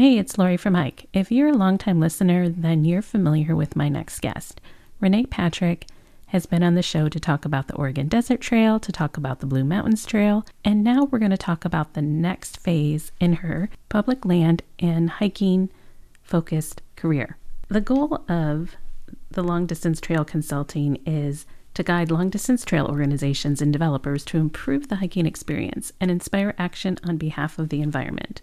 Hey, it's Lori from Hike. If you're a longtime listener, then you're familiar with my next guest. Renee Patrick has been on the show to talk about the Oregon Desert Trail, to talk about the Blue Mountains Trail, and now we're going to talk about the next phase in her public land and hiking focused career. The goal of the long distance trail consulting is to guide long distance trail organizations and developers to improve the hiking experience and inspire action on behalf of the environment.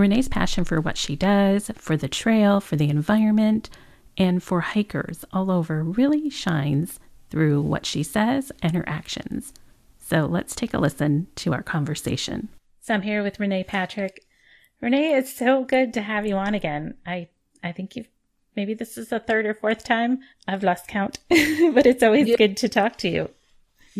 Renee's passion for what she does, for the trail, for the environment, and for hikers all over really shines through what she says and her actions. So let's take a listen to our conversation. So I'm here with Renee Patrick. Renee, it's so good to have you on again. I I think you've maybe this is the third or fourth time I've lost count, but it's always yeah. good to talk to you.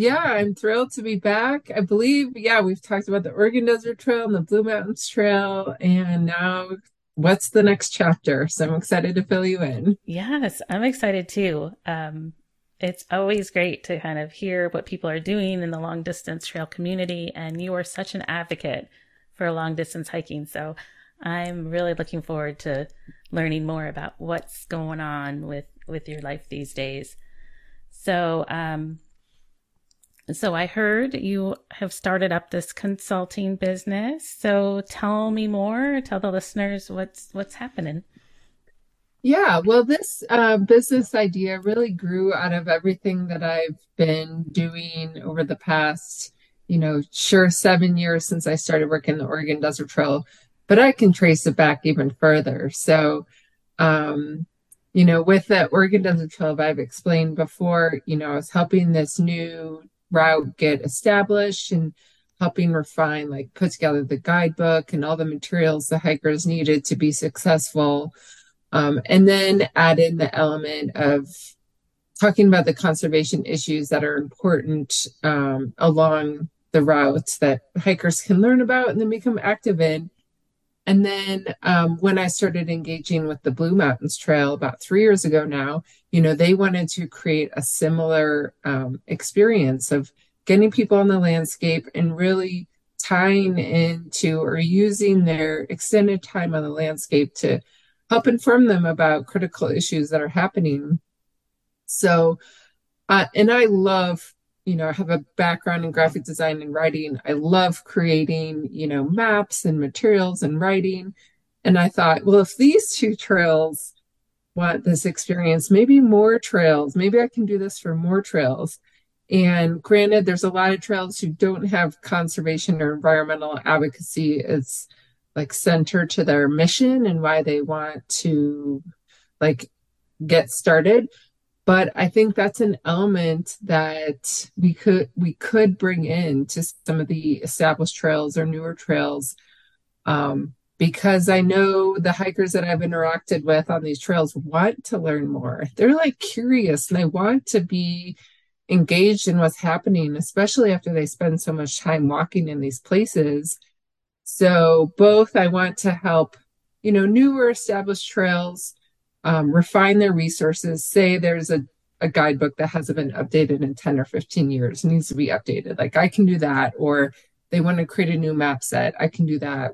Yeah, I'm thrilled to be back. I believe, yeah, we've talked about the Oregon Desert Trail and the Blue Mountains Trail, and now what's the next chapter? So I'm excited to fill you in. Yes, I'm excited too. Um, it's always great to kind of hear what people are doing in the long distance trail community. And you are such an advocate for long distance hiking. So I'm really looking forward to learning more about what's going on with, with your life these days. So, um, so I heard you have started up this consulting business. So tell me more. Tell the listeners what's what's happening. Yeah, well, this uh, business idea really grew out of everything that I've been doing over the past, you know, sure, seven years since I started working the Oregon Desert Trail, but I can trace it back even further. So, um, you know, with the Oregon Desert Trail, I've explained before, you know, I was helping this new route get established and helping refine, like put together the guidebook and all the materials the hikers needed to be successful um, and then add in the element of talking about the conservation issues that are important um, along the routes that hikers can learn about and then become active in. And then um, when I started engaging with the Blue Mountains Trail about three years ago now, you know, they wanted to create a similar um, experience of getting people on the landscape and really tying into or using their extended time on the landscape to help inform them about critical issues that are happening. So, uh, and I love, you know, I have a background in graphic design and writing. I love creating, you know, maps and materials and writing. And I thought, well, if these two trails want this experience, maybe more trails, maybe I can do this for more trails. And granted, there's a lot of trails who don't have conservation or environmental advocacy as like center to their mission and why they want to like get started but i think that's an element that we could we could bring in to some of the established trails or newer trails um, because i know the hikers that i've interacted with on these trails want to learn more. They're like curious and they want to be engaged in what's happening especially after they spend so much time walking in these places. So both I want to help, you know, newer established trails um, refine their resources. Say there's a, a guidebook that hasn't been updated in 10 or 15 years, needs to be updated. Like I can do that. Or they want to create a new map set, I can do that.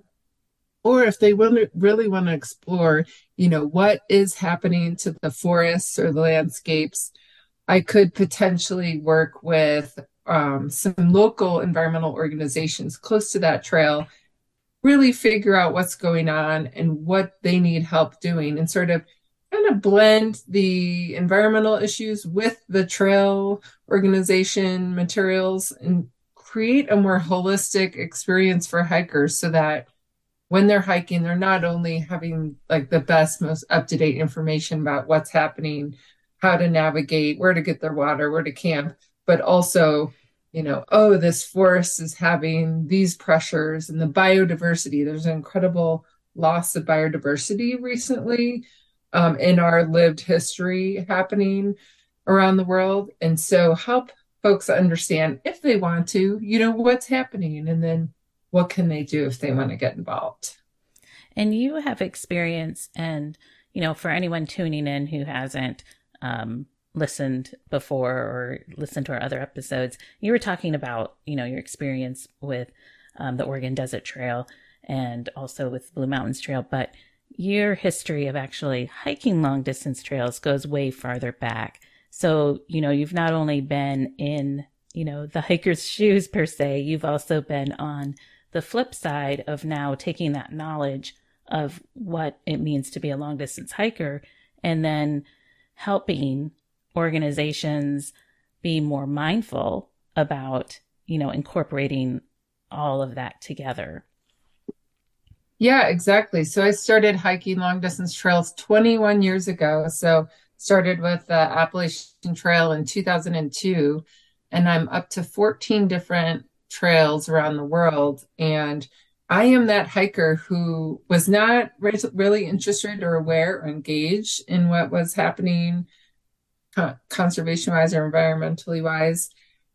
Or if they really, really want to explore, you know, what is happening to the forests or the landscapes, I could potentially work with um, some local environmental organizations close to that trail really figure out what's going on and what they need help doing and sort of kind of blend the environmental issues with the trail organization materials and create a more holistic experience for hikers so that when they're hiking they're not only having like the best most up-to-date information about what's happening how to navigate where to get their water where to camp but also you know, oh, this forest is having these pressures and the biodiversity. There's an incredible loss of biodiversity recently um, in our lived history happening around the world. And so help folks understand if they want to, you know, what's happening and then what can they do if they want to get involved. And you have experience and, you know, for anyone tuning in who hasn't um, listened before or listened to our other episodes, you were talking about, you know, your experience with um, the Oregon Desert Trail. and also with Blue Mountains Trail, but your history of actually hiking long distance trails goes way farther back. So, you know, you've not only been in, you know, the hiker's shoes per se, you've also been on the flip side of now taking that knowledge of what it means to be a long distance hiker and then helping organizations be more mindful about, you know, incorporating all of that together. Yeah, exactly. So I started hiking long distance trails 21 years ago. So started with the Appalachian Trail in 2002 and I'm up to 14 different trails around the world and I am that hiker who was not really interested or aware or engaged in what was happening conservation wise or environmentally wise.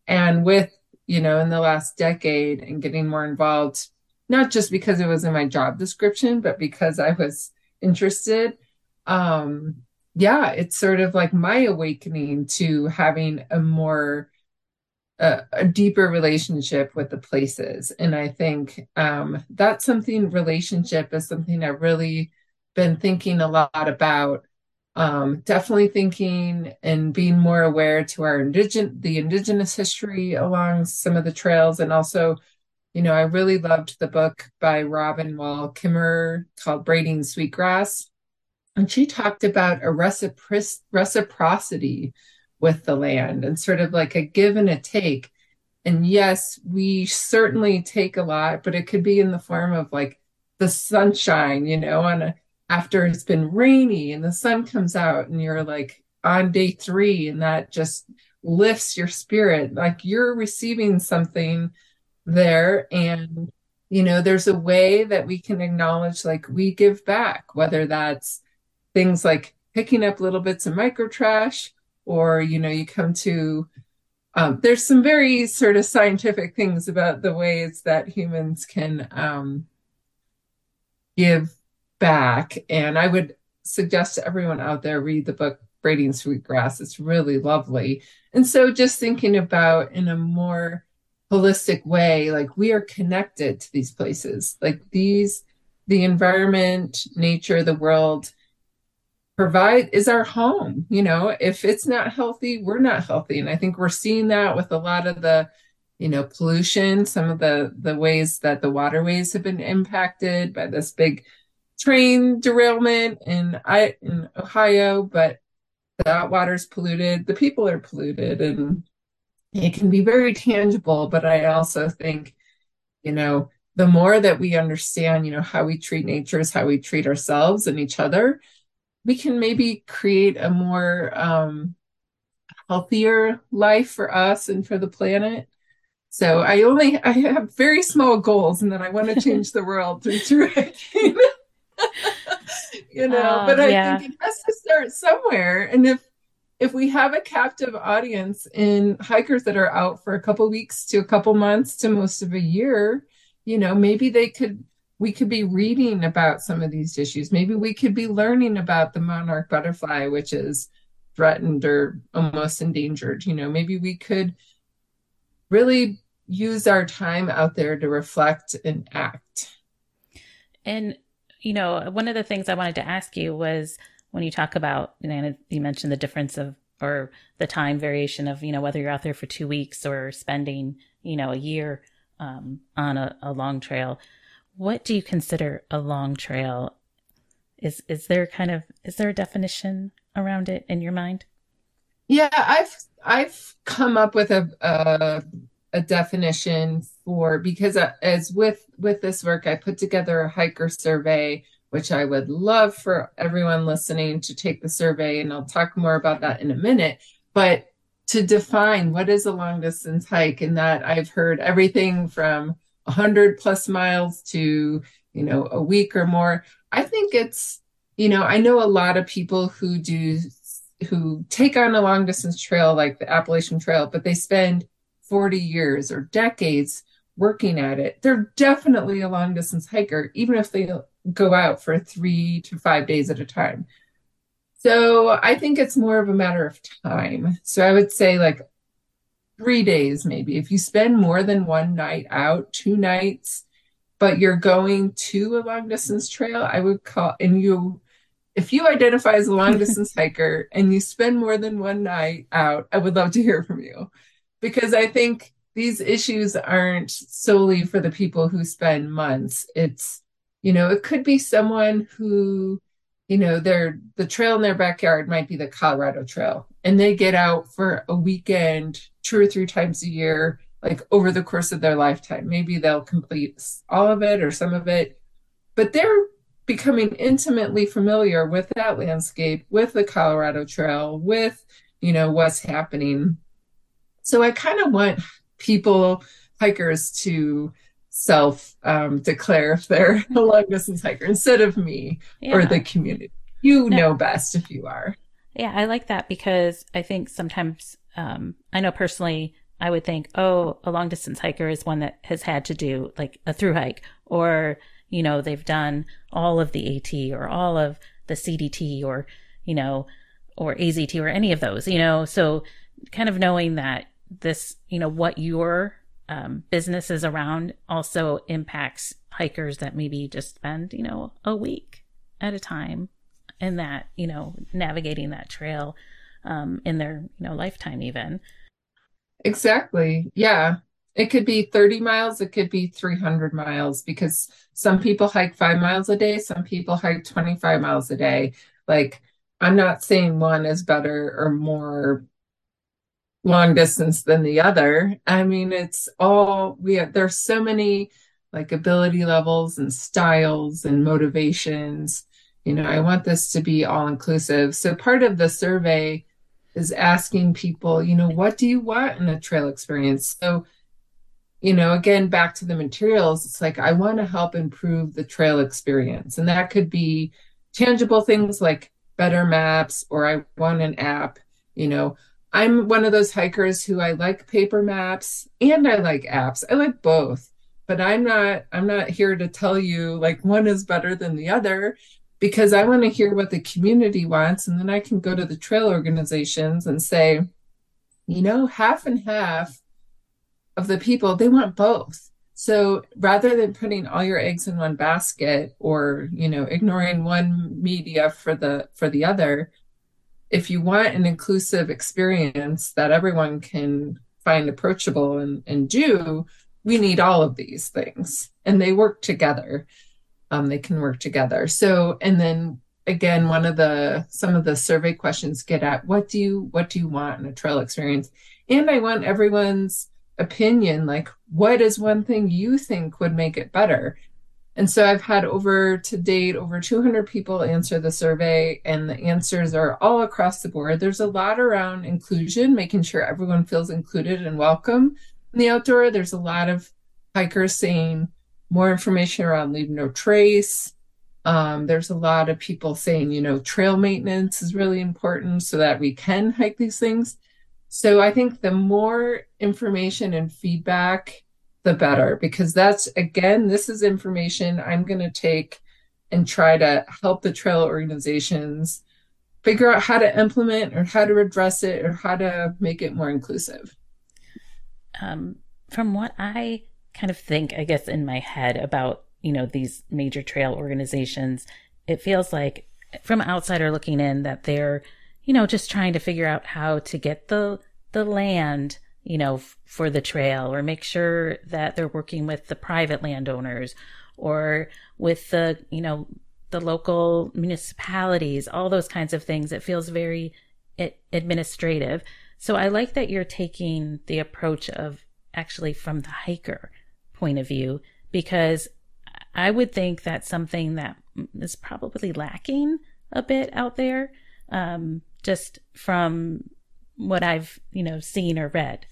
And with, you know, in the last decade and getting more involved, not just because it was in my job description, but because I was interested. Um, yeah, it's sort of like my awakening to having a more a, a, deeper relationship with the places. And I think um, that's something, relationship is something I've really been thinking a lot about. Um, definitely thinking and being more aware to our indigenous, the indigenous history along some of the trails. And also, you know, I really loved the book by Robin Wall Kimmerer called Braiding Sweetgrass. And she talked about a recipro- reciprocity with the land and sort of like a give and a take. And yes, we certainly take a lot, but it could be in the form of like the sunshine, you know, on a, after it's been rainy and the sun comes out and you're like on day three and that just lifts your spirit. Like you're receiving something there. And, you know, there's a way that we can acknowledge like we give back, whether that's things like picking up little bits of micro trash or you know you come to um, there's some very sort of scientific things about the ways that humans can um, give back and i would suggest to everyone out there read the book braiding sweetgrass it's really lovely and so just thinking about in a more holistic way like we are connected to these places like these the environment nature the world provide is our home. You know, if it's not healthy, we're not healthy. And I think we're seeing that with a lot of the, you know, pollution, some of the the ways that the waterways have been impacted by this big train derailment in I in Ohio, but that water's polluted, the people are polluted and it can be very tangible, but I also think, you know, the more that we understand, you know, how we treat nature is how we treat ourselves and each other, we can maybe create a more um, healthier life for us and for the planet. So I only I have very small goals, and then I want to change the world through hiking. you know, oh, but I yeah. think it has to start somewhere. And if if we have a captive audience in hikers that are out for a couple weeks to a couple months to most of a year, you know, maybe they could we could be reading about some of these issues. Maybe we could be learning about the monarch butterfly, which is threatened or almost endangered. You know, maybe we could really use our time out there to reflect and act. And, you know, one of the things I wanted to ask you was when you talk about, you, know, you mentioned the difference of, or the time variation of, you know, whether you're out there for two weeks or spending, you know, a year um, on a, a long trail what do you consider a long trail? Is is there kind of is there a definition around it in your mind? Yeah, I've I've come up with a a, a definition for because uh, as with with this work, I put together a hiker survey, which I would love for everyone listening to take the survey, and I'll talk more about that in a minute. But to define what is a long distance hike, and that I've heard everything from 100 plus miles to, you know, a week or more. I think it's, you know, I know a lot of people who do, who take on a long distance trail like the Appalachian Trail, but they spend 40 years or decades working at it. They're definitely a long distance hiker, even if they go out for three to five days at a time. So I think it's more of a matter of time. So I would say like three days maybe. If you spend more than one night out, two nights, but you're going to a long distance trail, I would call, and you, if you identify as a long distance hiker and you spend more than one night out, I would love to hear from you because I think these issues aren't solely for the people who spend months. It's, you know, it could be someone who, you know, their the trail in their backyard might be the Colorado Trail, and they get out for a weekend two or three times a year, like over the course of their lifetime. Maybe they'll complete all of it or some of it, but they're becoming intimately familiar with that landscape, with the Colorado Trail, with, you know, what's happening. So I kind of want people, hikers, to self um, declare if they're a long distance hiker instead of me yeah. or the community. You no. know best if you are. Yeah, I like that because I think sometimes um, I know personally I would think, oh, a long distance hiker is one that has had to do like a through hike or, you know, they've done all of the AT or all of the CDT or, you know, or AZT or any of those, you know, so kind of knowing that this, you know, what your um, business is around also impacts hikers that maybe just spend, you know, a week at a time in that, you know, navigating that trail um, in their, you know, lifetime even. Exactly. Yeah. It could be 30 miles, it could be 300 miles because some people hike five miles a day, some people hike 25 miles a day. Like, I'm not saying one is better or more long distance than the other. I mean, it's all we have, there's so many like ability levels and styles and motivations. You know, I want this to be all inclusive. So part of the survey is asking people, you know, what do you want in a trail experience? So, you know, again, back to the materials, it's like I want to help improve the trail experience. And that could be tangible things like better maps, or I want an app, you know, I'm one of those hikers who I like paper maps and I like apps. I like both. But I'm not I'm not here to tell you like one is better than the other because I want to hear what the community wants and then I can go to the trail organizations and say, you know, half and half of the people they want both. So rather than putting all your eggs in one basket or, you know, ignoring one media for the for the other, if you want an inclusive experience that everyone can find approachable and, and do, we need all of these things and they work together. Um, they can work together. So, and then again, one of the, some of the survey questions get at what do you, what do you want in a trail experience? And I want everyone's opinion. Like, what is one thing you think would make it better? And so I've had over to date over 200 people answer the survey, and the answers are all across the board. There's a lot around inclusion, making sure everyone feels included and welcome in the outdoor. There's a lot of hikers saying more information around leave no trace. Um, there's a lot of people saying, you know, trail maintenance is really important so that we can hike these things. So I think the more information and feedback the better because that's again this is information i'm going to take and try to help the trail organizations figure out how to implement or how to address it or how to make it more inclusive. Um, from what i kind of think i guess in my head about you know these major trail organizations it feels like from outsider looking in that they're you know just trying to figure out how to get the the land you know, f- for the trail or make sure that they're working with the private landowners or with the, you know, the local municipalities, all those kinds of things. It feels very administrative. So I like that you're taking the approach of actually from the hiker point of view, because I would think that's something that is probably lacking a bit out there, um, just from what I've, you know, seen or read.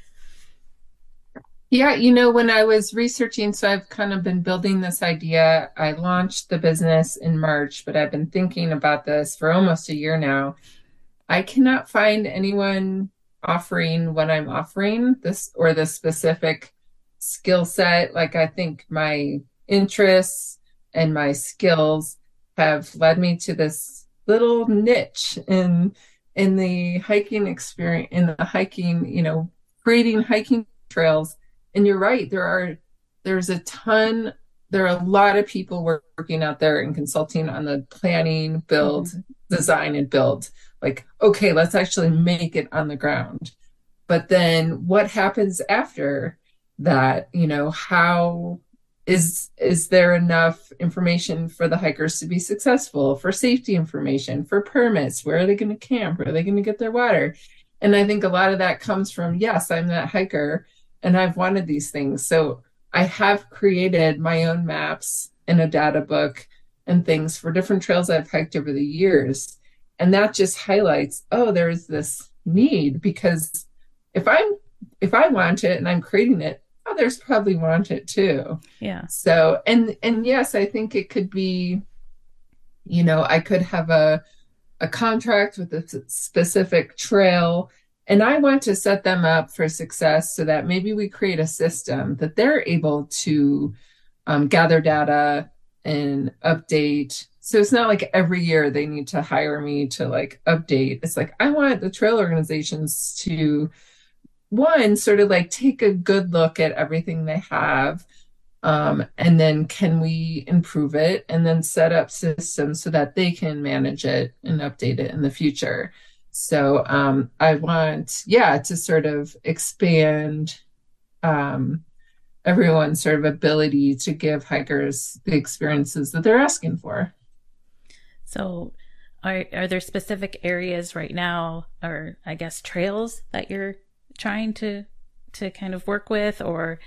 Yeah, you know, when I was researching, so I've kind of been building this idea. I launched the business in March, but I've been thinking about this for almost a year now. I cannot find anyone offering what I'm offering, this or the specific skill set. Like, I think my interests and my skills have led me to this little niche in in the hiking experience in the hiking you know creating hiking trails and you're right there are there's a ton there are a lot of people working out there and consulting on the planning, build, mm-hmm. design, and build. Like, okay, let's actually make it on the ground. But then what happens after that? You know, how is is there enough information for the hikers to be successful for safety information for permits? Where are they going to camp? Where are they going to get their water? And i think a lot of that comes from yes i'm that hiker and i've wanted these things. So i have created my own maps and a data book and things for different trails i've hiked over the years. And that just highlights oh there's this need because if i'm if i want it and i'm creating it others probably want it too. Yeah. So, and and yes, I think it could be, you know, I could have a a contract with a specific trail and I want to set them up for success so that maybe we create a system that they're able to um, gather data and update. So it's not like every year they need to hire me to like update. It's like I want the trail organizations to one sort of like take a good look at everything they have um, and then can we improve it? And then set up systems so that they can manage it and update it in the future. So um, i want yeah to sort of expand um, everyone's sort of ability to give hikers the experiences that they're asking for. So are, are there specific areas right now or i guess trails that you're trying to to kind of work with or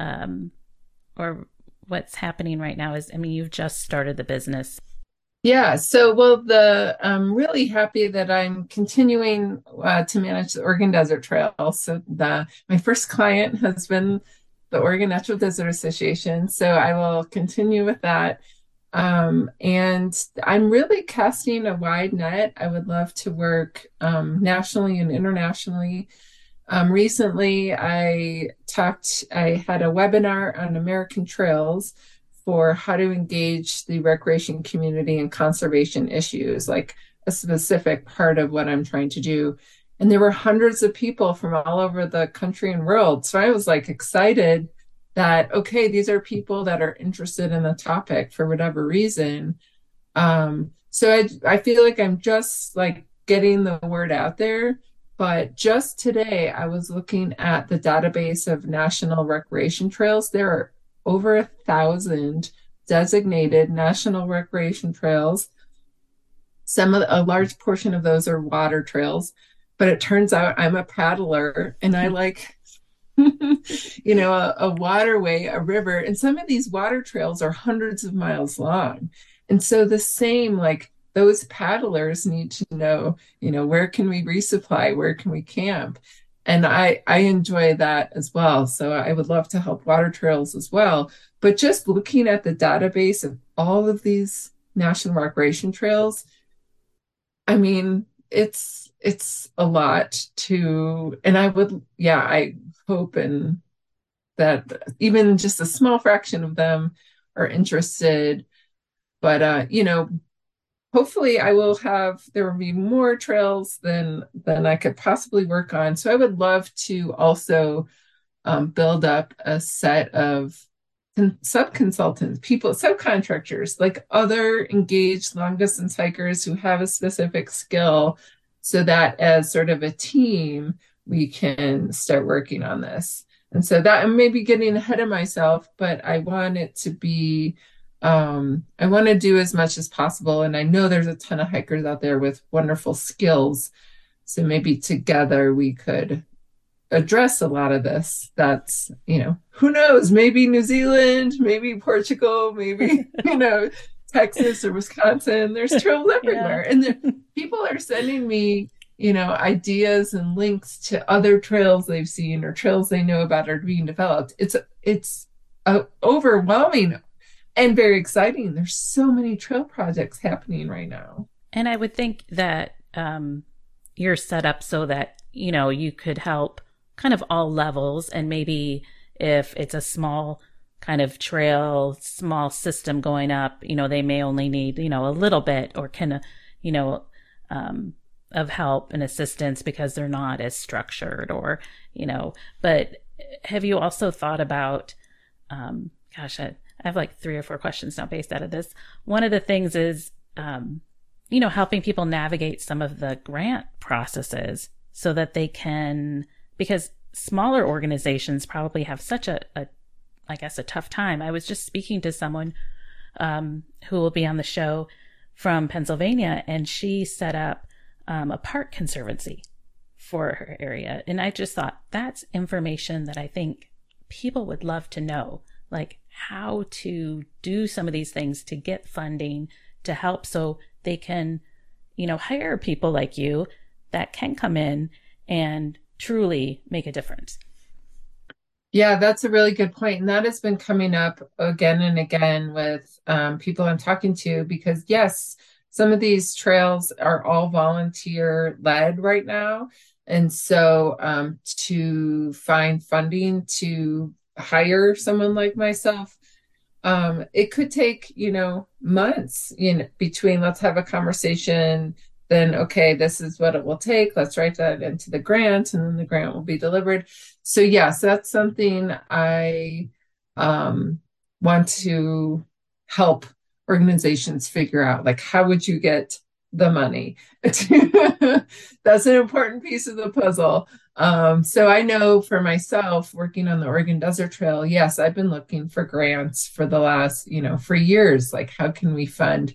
um or what's happening right now is i mean you've just started the business. Yeah so well the i'm really happy that i'm continuing uh, to manage the oregon desert trail. So the my first client has been the oregon natural desert association so i will continue with that. Um, and i'm really casting a wide net. I would love to work um, nationally and internationally um, recently, I talked, I had a webinar on American trails for how to engage the recreation community in conservation issues, like a specific part of what I'm trying to do. And there were hundreds of people from all over the country and world. So I was like excited that, okay, these are people that are interested in the topic for whatever reason. Um, so I, I feel like I'm just like getting the word out there but just today, I was looking at the database of national recreation trails. There are over a thousand designated national recreation trails. Some of a large portion of those are water trails, but it turns out I'm a paddler and I hmm. like, you know, a, a waterway, a river, and some of these water trails are hundreds of miles long. And so the same like those paddlers need to know, you know, where can we resupply? Where can we camp? And I, I enjoy that as well. So I would love to help water trails as well. But just looking at the database of all of these national recreation trails, I mean, it's it's a lot to and I would yeah, I hope and that even just a small fraction of them are interested. But uh, you know, hopefully I will have there will be more trails than than I could possibly work on. So I would love to also um, build up a set of sub consultants, people, subcontractors, like other engaged long distance hikers who have a specific skill, so that as sort of a team we can start working on this. And so that I may be getting ahead of myself, but I want it to be um, I want to do as much as possible. And I know there's a ton of hikers out there with wonderful skills. So maybe together we could address a lot of this. That's, you know, who knows? Maybe New Zealand, maybe Portugal, maybe, you know, Texas or Wisconsin. There's trails everywhere. Yeah. And people are sending me, you know, ideas and links to other trails they've seen or trails they know about are being developed. It's, it's, uh, overwhelming and very exciting. There's so many trail projects happening right now. And I would think that um, you're set up so that, you know, you could help kind of all levels. And maybe if it's a small kind of trail, small system going up, you know, they may only need, you know, a little bit or can, you know, um, of help and assistance because they're not as structured or, you know, but have you also thought about, um, gosh, I, I have like three or four questions now based out of this. One of the things is, um, you know, helping people navigate some of the grant processes so that they can, because smaller organizations probably have such a, a I guess, a tough time. I was just speaking to someone um, who will be on the show from Pennsylvania, and she set up um, a park conservancy for her area. And I just thought that's information that I think people would love to know, like how to do some of these things to get funding to help so they can, you know, hire people like you that can come in and truly make a difference. Yeah, that's a really good point. And that has been coming up again and again with um, people I'm talking to because, yes, some of these trails are all volunteer led right now. And so um, to find funding to hire someone like myself, um, it could take, you know, months you know, between let's have a conversation, then okay, this is what it will take. Let's write that into the grant, and then the grant will be delivered. So yes, that's something I um, want to help organizations figure out. Like, how would you get the money. That's an important piece of the puzzle. Um, so I know for myself working on the Oregon Desert Trail, yes, I've been looking for grants for the last, you know, for years. Like, how can we fund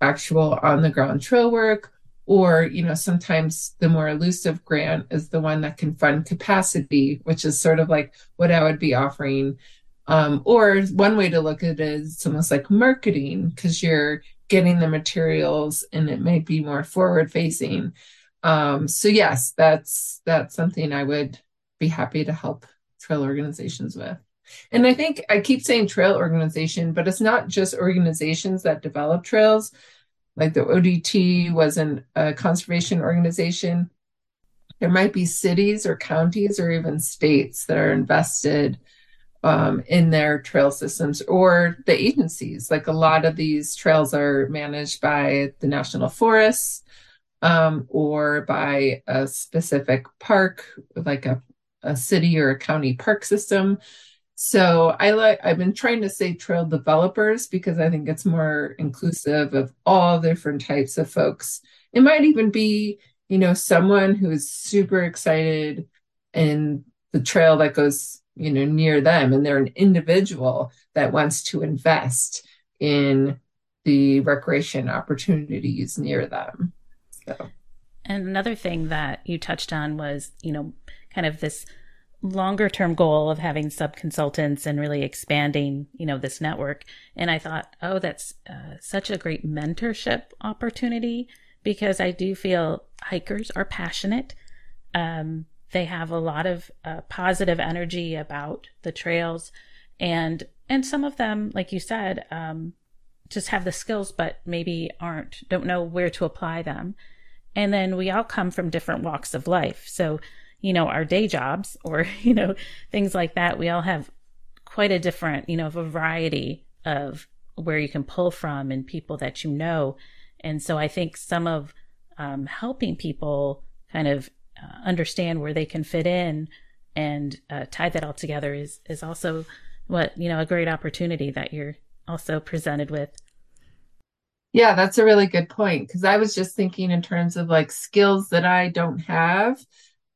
actual on the ground trail work? Or, you know, sometimes the more elusive grant is the one that can fund capacity, which is sort of like what I would be offering. Um, or one way to look at it is almost like marketing because you're getting the materials and it might be more forward facing um, so yes that's that's something i would be happy to help trail organizations with. And i think i keep saying trail organization but it's not just organizations that develop trails. Like the odt was an, a conservation organization. There might be cities or counties or even states that are invested um, in their trail systems or the agencies. Like a lot of these trails are managed by the national forests um, or by a specific park, like a, a city or a county park system. So I like I've been trying to say trail developers because I think it's more inclusive of all different types of folks. It might even be, you know, someone who is super excited in the trail that goes you know near them and they're an individual that wants to invest in the recreation opportunities near them and another thing that you touched on was you know kind of this longer term goal of having sub consultants and really expanding you know this network. And i thought oh that's uh, such a great mentorship opportunity because i do feel hikers are passionate. Um, they have a lot of uh, positive energy about the trails, and and some of them, like you said, um, just have the skills, but maybe aren't don't know where to apply them. And then we all come from different walks of life, so you know our day jobs or you know things like that. We all have quite a different you know variety of where you can pull from and people that you know. And so I think some of um, helping people kind of uh, understand where they can fit in and uh, tie that all together is is also what you know a great opportunity that you're also presented with. Yeah that's a really good point because i was just thinking in terms of like skills that i don't have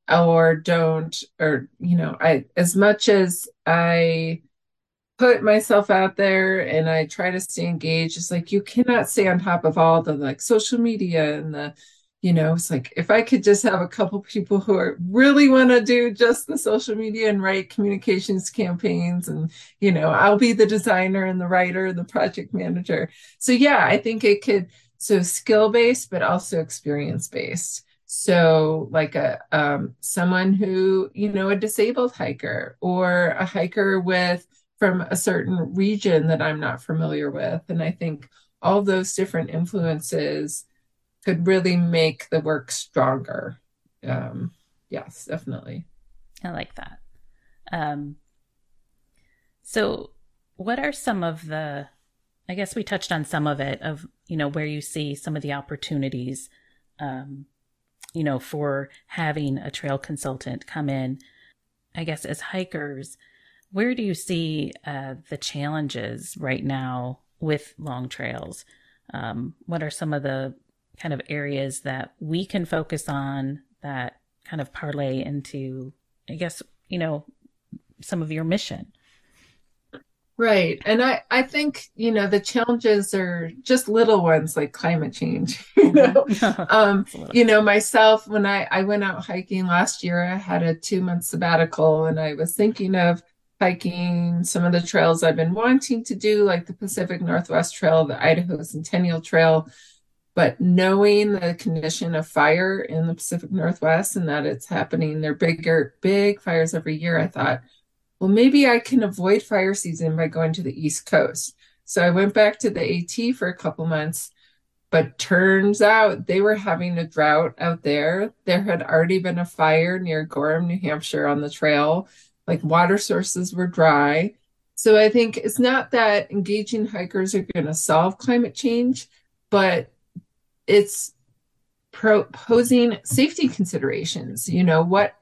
or don't or you know i as much as i put myself out there and i try to stay engaged it's like you cannot stay on top of all the like social media and the you know it's like if i could just have a couple people who are really want to do just the social media and write communications campaigns and you know i'll be the designer and the writer and the project manager. So yeah i think it could so skill based but also experience based. So like a um, someone who you know a disabled hiker or a hiker with from a certain region that i'm not familiar with. And i think all those different influences could really make the work stronger. Um, yes, definitely. I like that. Um, so, what are some of the? I guess we touched on some of it of you know where you see some of the opportunities, um, you know, for having a trail consultant come in. I guess as hikers, where do you see uh, the challenges right now with long trails? Um, what are some of the kind of areas that we can focus on that kind of parlay into, I guess, you know, some of your mission? Right. And I, I think, you know, the challenges are just little ones like climate change. you know, um, you know, myself, when I, I went out hiking last year, I had a two month sabbatical and I was thinking of hiking some of the trails I've been wanting to do, like the Pacific Northwest Trail, the Idaho Centennial Trail. But knowing the condition of fire in the Pacific Northwest and that it's happening, they're bigger, big fires every year, I thought, well, maybe I can avoid fire season by going to the East Coast. So I went back to the AT for a couple months, but turns out they were having a drought out there. There had already been a fire near Gorham, New Hampshire on the trail. Like water sources were dry. So I think it's not that engaging hikers are going to solve climate change, but it's proposing safety considerations. You know, what,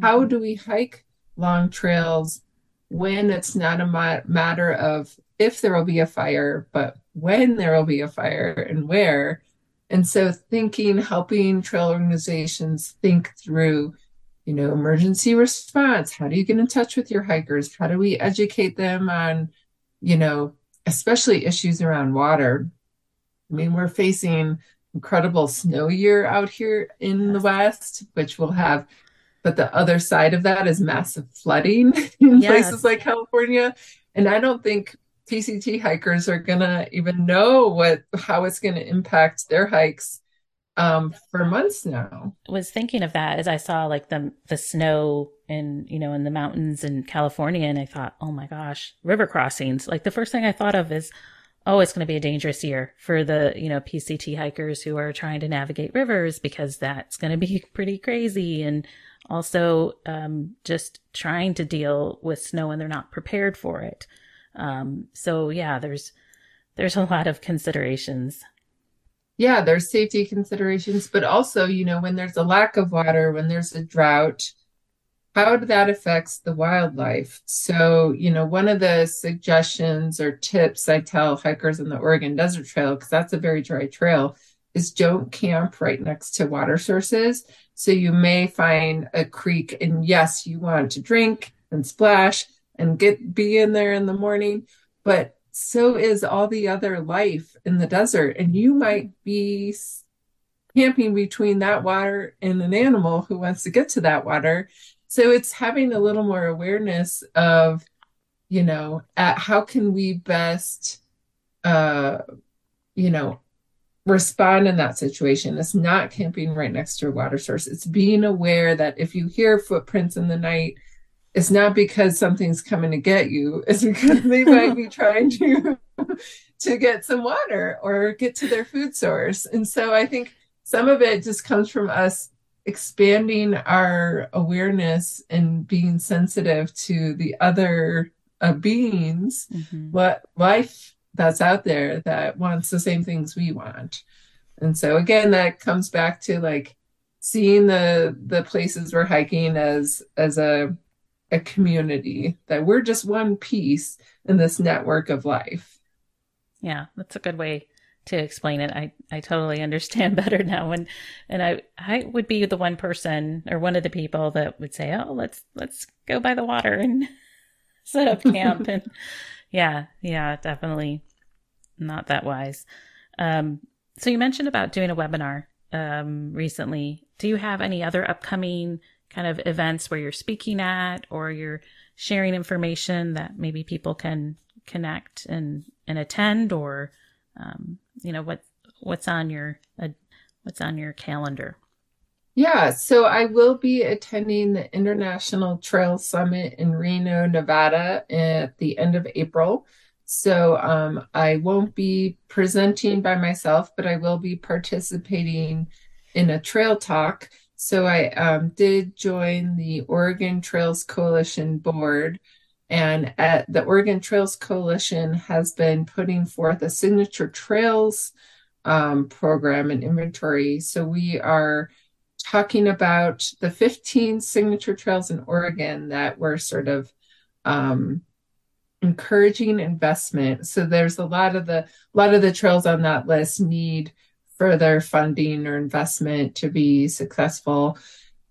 how do we hike long trails when it's not a ma- matter of if there will be a fire, but when there will be a fire and where. And so thinking, helping trail organizations think through, you know, emergency response. How do you get in touch with your hikers? How do we educate them on, you know, especially issues around water? I mean, we're facing incredible snow year out here in the West, which will have but the other side of that is massive flooding in yes. places like California. And I don't think PCT hikers are gonna even know what how it's gonna impact their hikes um, for months now. I was thinking of that as I saw like the the snow in you know in the mountains in California, and I thought, oh my gosh, river crossings. Like the first thing I thought of is, oh, it's going to be a dangerous year for the you know PCT hikers who are trying to navigate rivers because that's going to be pretty crazy and also um, just trying to deal with snow and they're not prepared for it. Um, so yeah, there's there's a lot of considerations. Yeah, there's safety considerations, but also, you know, when there's a lack of water, when there's a drought, how that affects the wildlife. So, you know, one of the suggestions or tips I tell hikers in the Oregon Desert Trail, because that's a very dry trail, is don't camp right next to water sources so you may find a creek and yes, you want to drink and splash and get be in there in the morning, but so is all the other life in the desert and you might be camping between that water and an animal who wants to get to that water. So it's having a little more awareness of, you know, at how can we best uh you know respond in that situation. It's not camping right next to a water source. It's being aware that if you hear footprints in the night, it's not because something's coming to get you. It's because they might be trying to to get some water or get to their food source. And so I think some of it just comes from us expanding our awareness and being sensitive to the other uh, beings, mm-hmm. what life that's out there that wants the same things we want. And so again, that comes back to like seeing the the places we're hiking as as a a community that we're just one piece in this network of life. Yeah, that's a good way to explain it. I, I totally understand better now. And and I I would be the one person or one of the people that would say, Oh, let's let's go by the water and set up camp and yeah, yeah, definitely not that wise. Um, so you mentioned about doing a webinar um, recently. Do you have any other upcoming kind of events where you're speaking at or you're sharing information that maybe people can connect and and attend or um, you know what what's on your uh, what's on your calendar? Yeah, so I will be attending the International Trail Summit in Reno, Nevada at the end of April. So um, I won't be presenting by myself, but I will be participating in a trail talk. So I um, did join the Oregon Trails Coalition board, and at the Oregon Trails Coalition has been putting forth a signature trails um, program and inventory. So we are talking about the 15 signature trails in Oregon that were sort of um, encouraging investment. So there's a lot of the a lot of the trails on that list need further funding or investment to be successful.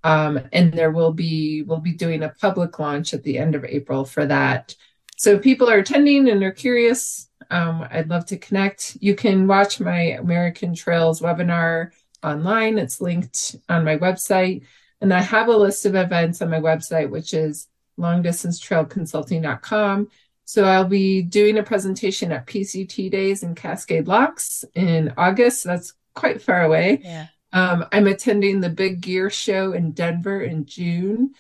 Um, and there will be we'll be doing a public launch at the end of April for that. So if people are attending and are curious, um, I'd love to connect. You can watch my American Trails webinar online. It's linked on my website. And I have a list of events on my website, which is longdistancetrailconsulting.com. So I'll be doing a presentation at PCT Days in Cascade Locks in August. That's quite far away. Yeah. Um, I'm attending the Big Gear Show in Denver in June.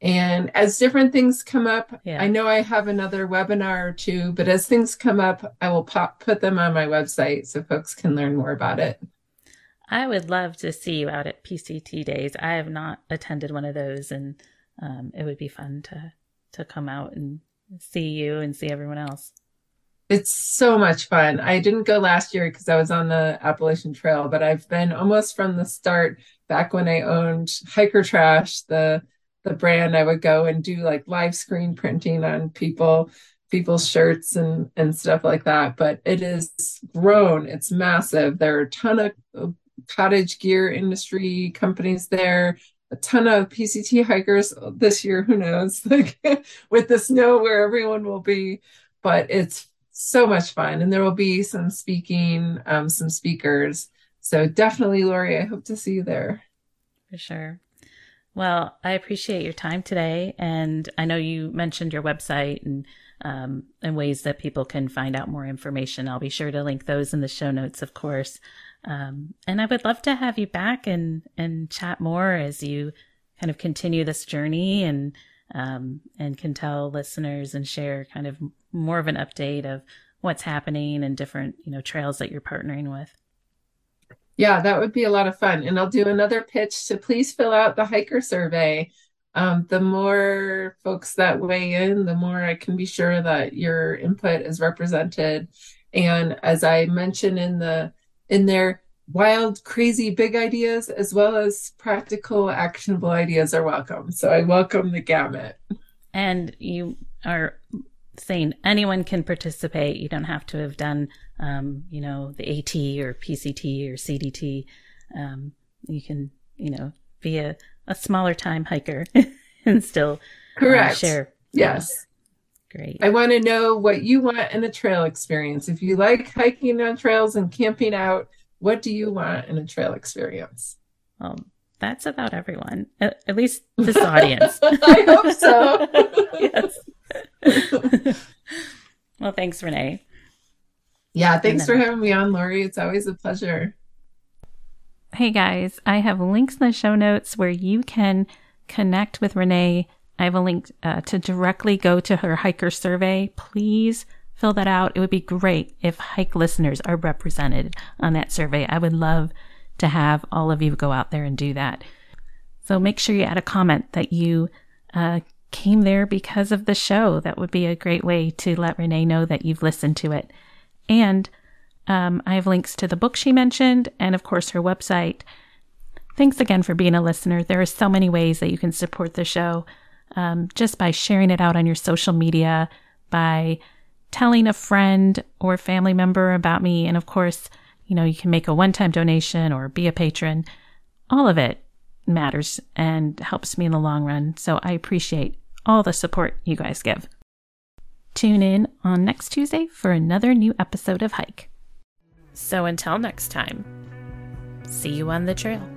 And as different things come up, Yeah. I know I have another webinar or two, but as things come up, I will pop put them on my website so folks can learn more about it. I would love to see you out at PCT days. I have not attended one of those, and um, it would be fun to to come out and see you and see everyone else. It's so much fun. I didn't go last year because I was on the Appalachian Trail, but I've been almost from the start back when I owned Hiker Trash, the the brand. I would go and do like live screen printing on people people's shirts and and stuff like that. But it is grown. It's massive. There are a ton of of cottage gear industry companies there. A ton of PCT hikers this year. Who knows? Like with the snow, where everyone will be. But it's so much fun. And there will be some speaking, um, some speakers. So definitely, Lori, I hope to see you there. For sure. Well, I appreciate your time today, and I know you mentioned your website and um, and ways that people can find out more information. I'll be sure to link those in the show notes, of course. Um, and I would love to have you back and and chat more as you kind of continue this journey and um, and can tell listeners and share kind of more of an update of what's happening and different you know trails that you're partnering with. Yeah, that would be a lot of fun. And I'll do another pitch to please fill out the hiker survey. Um, the more folks that weigh in, the more I can be sure that your input is represented. And as I mentioned in the in there, wild, crazy, big ideas as well as practical, actionable ideas are welcome. So I welcome the gamut. And you are saying anyone can participate. You don't have to have done, um, you know, the AT or PCT or CDT. Um, you can, you know, be a, a smaller time hiker and still uh, Correct. share. Yes. Great. I want to know what you want in a trail experience. If you like hiking on trails and camping out, what do you want in a trail experience? Well, that's about everyone, at, at least this audience. I hope so. yes. well, thanks, Renee. Yeah, thanks for having me on, Lori. It's always a pleasure. Hey guys, I have links in the show notes where you can connect with Renee. I have a link uh, to directly go to her hiker survey. Please fill that out. It would be great if hike listeners are represented on that survey. I would love to have all of you go out there and do that. So make sure you add a comment that you uh, came there because of the show. That would be a great way to let Renee know that you've listened to it. And um, I have links to the book she mentioned and, of course, her website. Thanks again for being a listener. There are so many ways that you can support the show um, just by sharing it out on your social media, by telling a friend or family member about me. And of course, you know, you can make a one time donation or be a patron. All of it matters and helps me in the long run. So I appreciate all the support you guys give. Tune in on next Tuesday for another new episode of Hike. So until next time, see you on the trail.